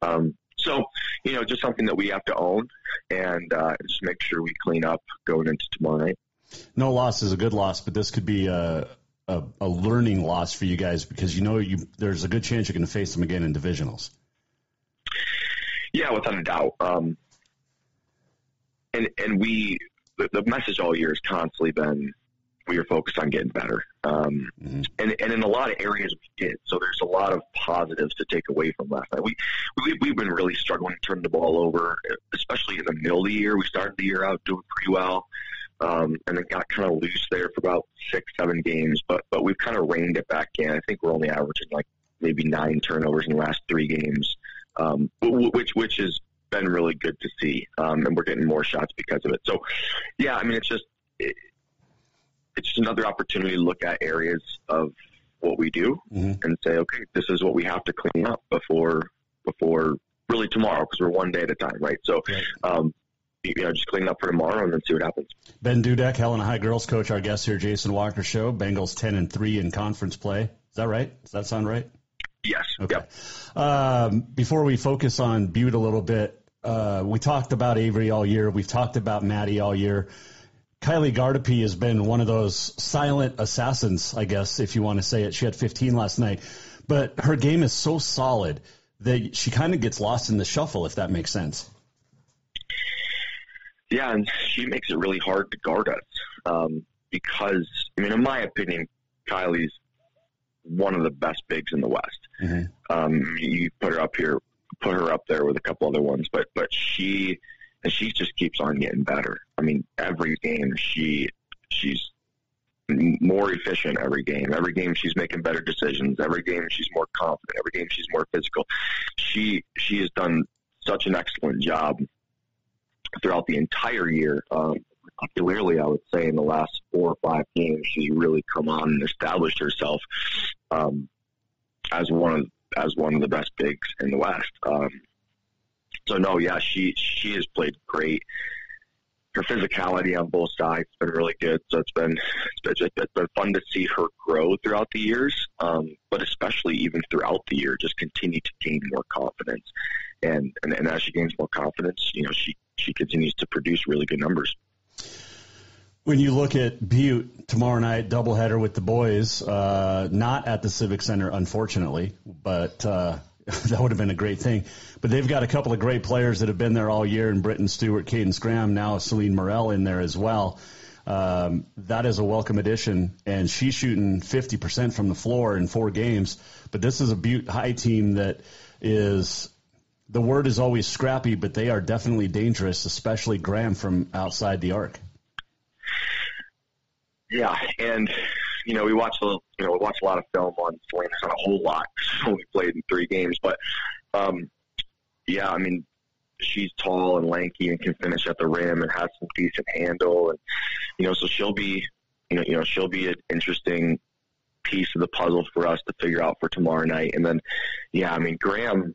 Um, so you know, just something that we have to own and uh, just make sure we clean up going into tomorrow night. No loss is a good loss, but this could be a a, a learning loss for you guys because you know you there's a good chance you're going to face them again in divisionals. Yeah, without a doubt. Um, and and we the, the message all year has constantly been we are focused on getting better. Um, and and in a lot of areas we did. So there's a lot of positives to take away from last night. We, we we've been really struggling to turn the ball over, especially in the middle of the year. We started the year out doing pretty well. Um, and then got kind of loose there for about six, seven games, but but we've kind of reined it back in. I think we're only averaging like maybe nine turnovers in the last three games, um, which which has been really good to see, um, and we're getting more shots because of it. So, yeah, I mean, it's just it, it's just another opportunity to look at areas of what we do and say, okay, this is what we have to clean up before before really tomorrow because we're one day at a time, right? So, um, you know, just clean up for tomorrow and then see what happens. Ben Dudek, Helena High girls coach, our guest here, Jason Walker Show. Bengals ten and three in conference play. Is that right? Does that sound right? Yes. Okay. Um, before we focus on Butte a little bit, uh, we talked about Avery all year. We've talked about Maddie all year. Kylie Gardapi has been one of those silent assassins, I guess, if you want to say it. She had 15 last night, but her game is so solid that she kind of gets lost in the shuffle, if that makes sense. Yeah, and she makes it really hard to guard us um, because, I mean, in my opinion, Kylie's one of the best bigs in the West. Um, you put her up here, put her up there with a couple other ones, but but she and she just keeps on getting better. I mean, every game she she's more efficient every game. Every game she's making better decisions. Every game she's more confident. Every game she's more physical. She she has done such an excellent job throughout the entire year. Um, particularly, I would say in the last four or five games, she's really come on and established herself um, as one of as one of the best bigs in the West. Um, so no, yeah, she she has played great. Her physicality on both sides has been really good. So it's been it's been, it's been fun to see her grow throughout the years, um, but especially even throughout the year, just continue to gain more confidence. And, and and as she gains more confidence, you know, she she continues to produce really good numbers. When you look at Butte tomorrow night, doubleheader with the boys, uh, not at the Civic Center, unfortunately, but uh, *laughs* that would have been a great thing. But they've got a couple of great players that have been there all year, and Britton Stewart, Caden Graham, now Celine Morel in there as well. Um, that is a welcome addition, and she's shooting 50% from the floor in four games. But this is a Butte High team that is the word is always scrappy, but they are definitely dangerous, especially Graham from outside the arc. Yeah, and you know we watched a you know we watched a lot of film on Selena, not a whole lot. *laughs* Only played in three games, but um, yeah, I mean she's tall and lanky and can finish at the rim and has some decent handle, and you know so she'll be you know you know she'll be an interesting piece of the puzzle for us to figure out for tomorrow night. And then yeah, I mean Graham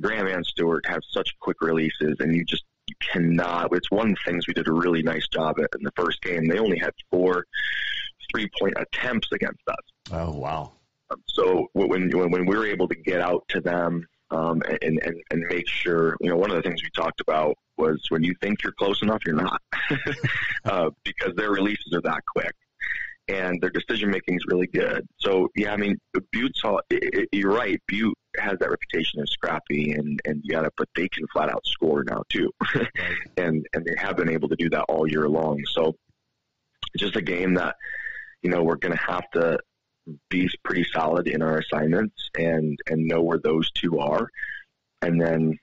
Graham and Stewart have such quick releases, and you just cannot. It's one of the things we did a really nice job at in the first game. They only had four three point attempts against us. Oh wow! Um, so when when when we were able to get out to them um, and, and and make sure, you know, one of the things we talked about was when you think you're close enough, you're not, *laughs* uh, because their releases are that quick and their decision making is really good. So yeah, I mean, Butte's all, it, you're right. Butte has that reputation as scrappy and and yet, but they can flat out score now too, *laughs* and and they have been able to do that all year long. So it's just a game that you know we're going to have to be pretty solid in our assignments and and know where those two are, and then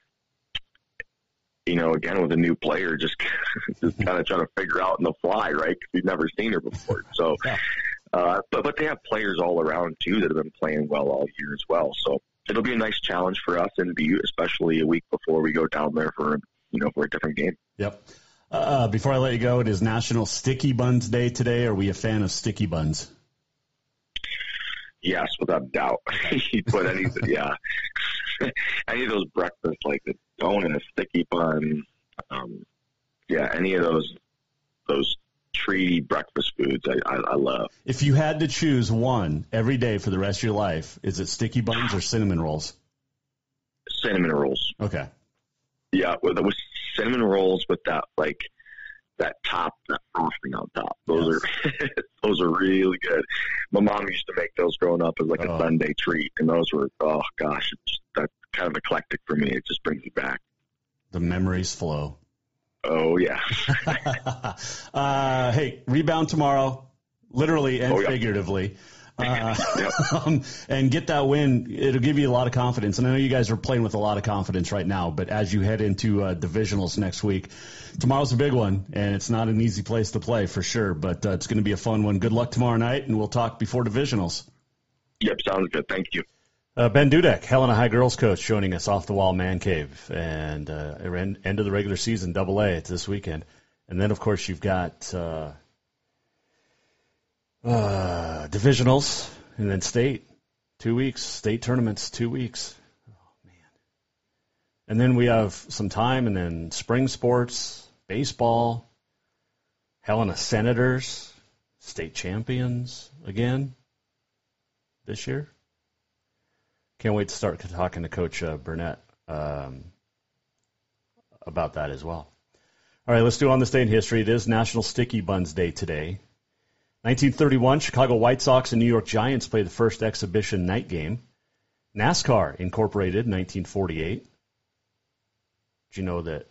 you know, again with a new player, just *laughs* just kind of trying to figure out in the fly, right? Because we've never seen her before. *laughs* So, uh, but but they have players all around too that have been playing well all year as well. So it'll be a nice challenge for us in Butte, especially a week before we go down there for you know for a different game. Yep. Uh, before I let you go, it is National Sticky Buns Day today. Are we a fan of sticky buns? Yes, without doubt. *laughs* you put any, yeah, *laughs* any of those breakfasts like the donut, a sticky bun, um, yeah, any of those those treaty breakfast foods, I, I, I love. If you had to choose one every day for the rest of your life, is it sticky buns or cinnamon rolls? Cinnamon rolls. Okay. Yeah, with, with cinnamon rolls with that like that top, that frosting on top. Those yes. are *laughs* those are really good. My mom used to make those growing up as like a oh. Sunday treat, and those were oh gosh, it's that kind of eclectic for me. It just brings me back. The memories flow. Oh yeah. *laughs* *laughs* uh, hey, rebound tomorrow, literally and oh, yeah. figuratively. Uh, yep. *laughs* um, and get that win. It'll give you a lot of confidence. And I know you guys are playing with a lot of confidence right now, but as you head into uh, divisionals next week, tomorrow's a big one, and it's not an easy place to play for sure, but uh, it's going to be a fun one. Good luck tomorrow night, and we'll talk before divisionals. Yep, sounds good. Thank you. Uh, ben Dudek, Helena High girls coach, joining us off the wall man cave, and uh, end of the regular season, Double A. It's this weekend, and then of course you've got uh, uh, divisionals, and then state. Two weeks. State tournaments, two weeks. Oh, man. And then we have some time, and then spring sports, baseball, Helena Senators, state champions again this year. Can't wait to start talking to Coach uh, Burnett um, about that as well. All right, let's do on this day in history. It is National Sticky Buns Day today. 1931, Chicago White Sox and New York Giants played the first exhibition night game. NASCAR incorporated 1948. Did you know that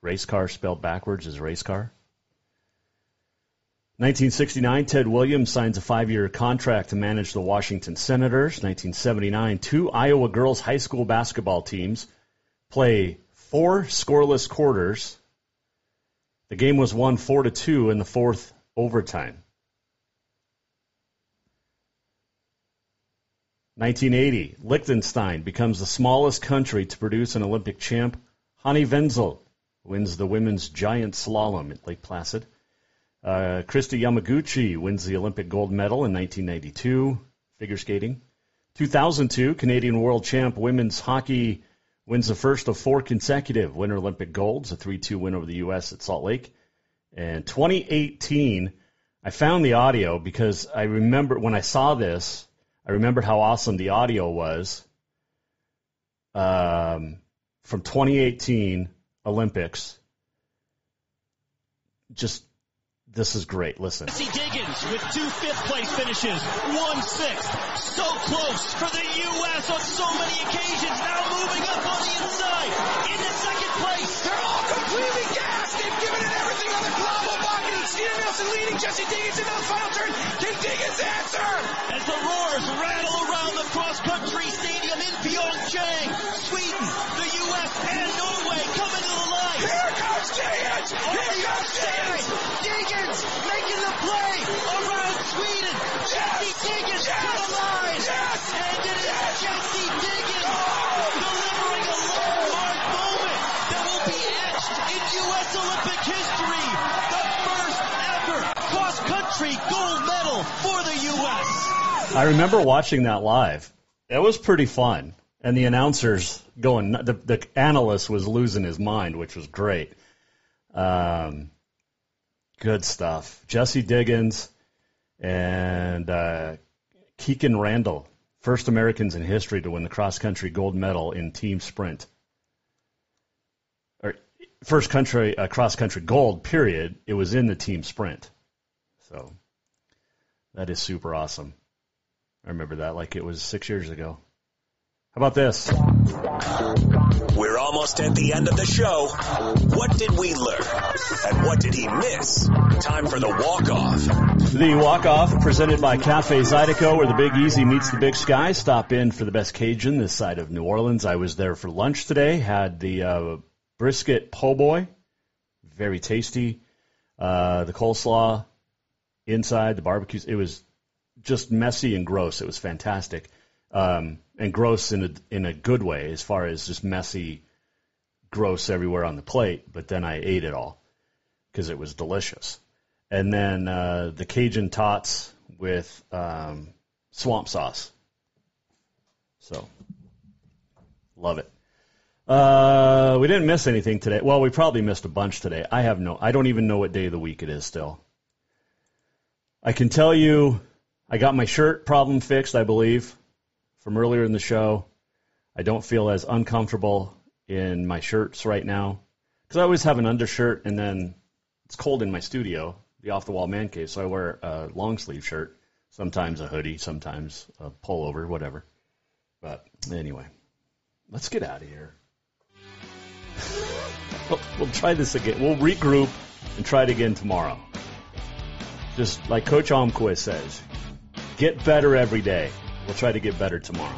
race car spelled backwards is race car? 1969, Ted Williams signs a five-year contract to manage the Washington Senators. 1979, two Iowa girls high school basketball teams play four scoreless quarters. The game was won four to two in the fourth overtime. 1980, Liechtenstein becomes the smallest country to produce an Olympic champ. Hanni Wenzel wins the women's giant slalom at Lake Placid. Uh, Yamaguchi wins the Olympic gold medal in 1992, figure skating. 2002, Canadian world champ women's hockey wins the first of four consecutive Winter Olympic golds, a 3-2 win over the U.S. at Salt Lake. And 2018, I found the audio because I remember when I saw this, I remembered how awesome the audio was um, from 2018 Olympics. Just this is great. Listen. Jessie Diggins with two fifth place finishes, one sixth. So close for the U.S. on so many occasions. Now moving up on the inside into second place. They're all completely gassed. They've given it on global bucket. And Stina Nilsson leading Jessie Diggins into the final turn. Can Diggins answer? As the roars rattle around the cross-country stadium in Pyeongchang, Sweden, the U.S. and Norway coming to the line. Here comes Diggins. Here comes Diggins. Diggins making the play around Sweden. Yes. Jessie Diggins yes. to the line. Yes. And it is yes. Jessie I remember watching that live. That was pretty fun. and the announcers going. The, the analyst was losing his mind, which was great. Um, good stuff. Jessie Diggins and uh, Kikkan Randall, first Americans in history to win the cross country gold medal in team sprint. Or first country uh, cross country gold. Period. It was in the team sprint. So that is super awesome. I remember that like it was six years ago. How about this? We're almost at the end of the show. What did we learn? And what did he miss? Time for the walk-off. The walk-off presented by Cafe Zydeco, where the Big Easy meets the Big Sky. Stop in for the best Cajun this side of New Orleans. I was there for lunch today. Had the uh, brisket po' boy, very tasty. Uh, the coleslaw inside the barbecues. It was just messy and gross. It was fantastic, um, and gross in a in a good way, as far as just messy, gross everywhere on the plate. But then I ate it all because it was delicious. And then uh, the Cajun tots with um, swamp sauce. So, love it. Uh, we didn't miss anything today. Well, we probably missed a bunch today. I have no. I don't even know what day of the week it is still. I can tell you, I got my shirt problem fixed. I believe from earlier in the show. I don't feel as uncomfortable in my shirts right now because I always have an undershirt and then it's cold in my studio, the off the wall man cave, so I wear a long sleeve shirt, sometimes a hoodie, sometimes a pullover, whatever. But anyway, let's get out of here. *laughs* we'll, try this again. We'll regroup and try it again tomorrow. Just like Coach Almquist says, get better every day. We'll try to get better tomorrow.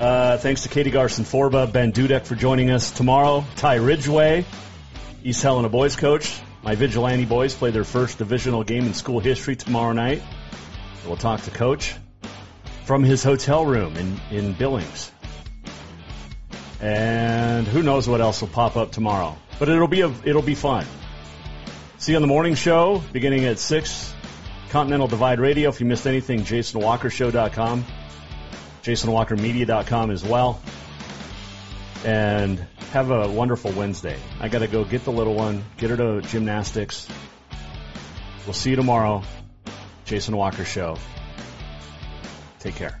Uh, thanks to Katie Garcin Forba, Ben Dudek for joining us tomorrow. Ty Ridgeway, East Helena boys coach. My Vigilante boys play their first divisional game in school history tomorrow night. We'll talk to Coach from his hotel room in, in Billings. And who knows what else will pop up tomorrow. But it'll be a, it'll be fun. See you on the morning show beginning at 6 Continental Divide Radio. If you missed anything, jasonwalkershow.com, jasonwalkermedia.com as well. And have a wonderful Wednesday. I got to go get the little one, get her to gymnastics. We'll see you tomorrow. Jason Walker Show. Take care.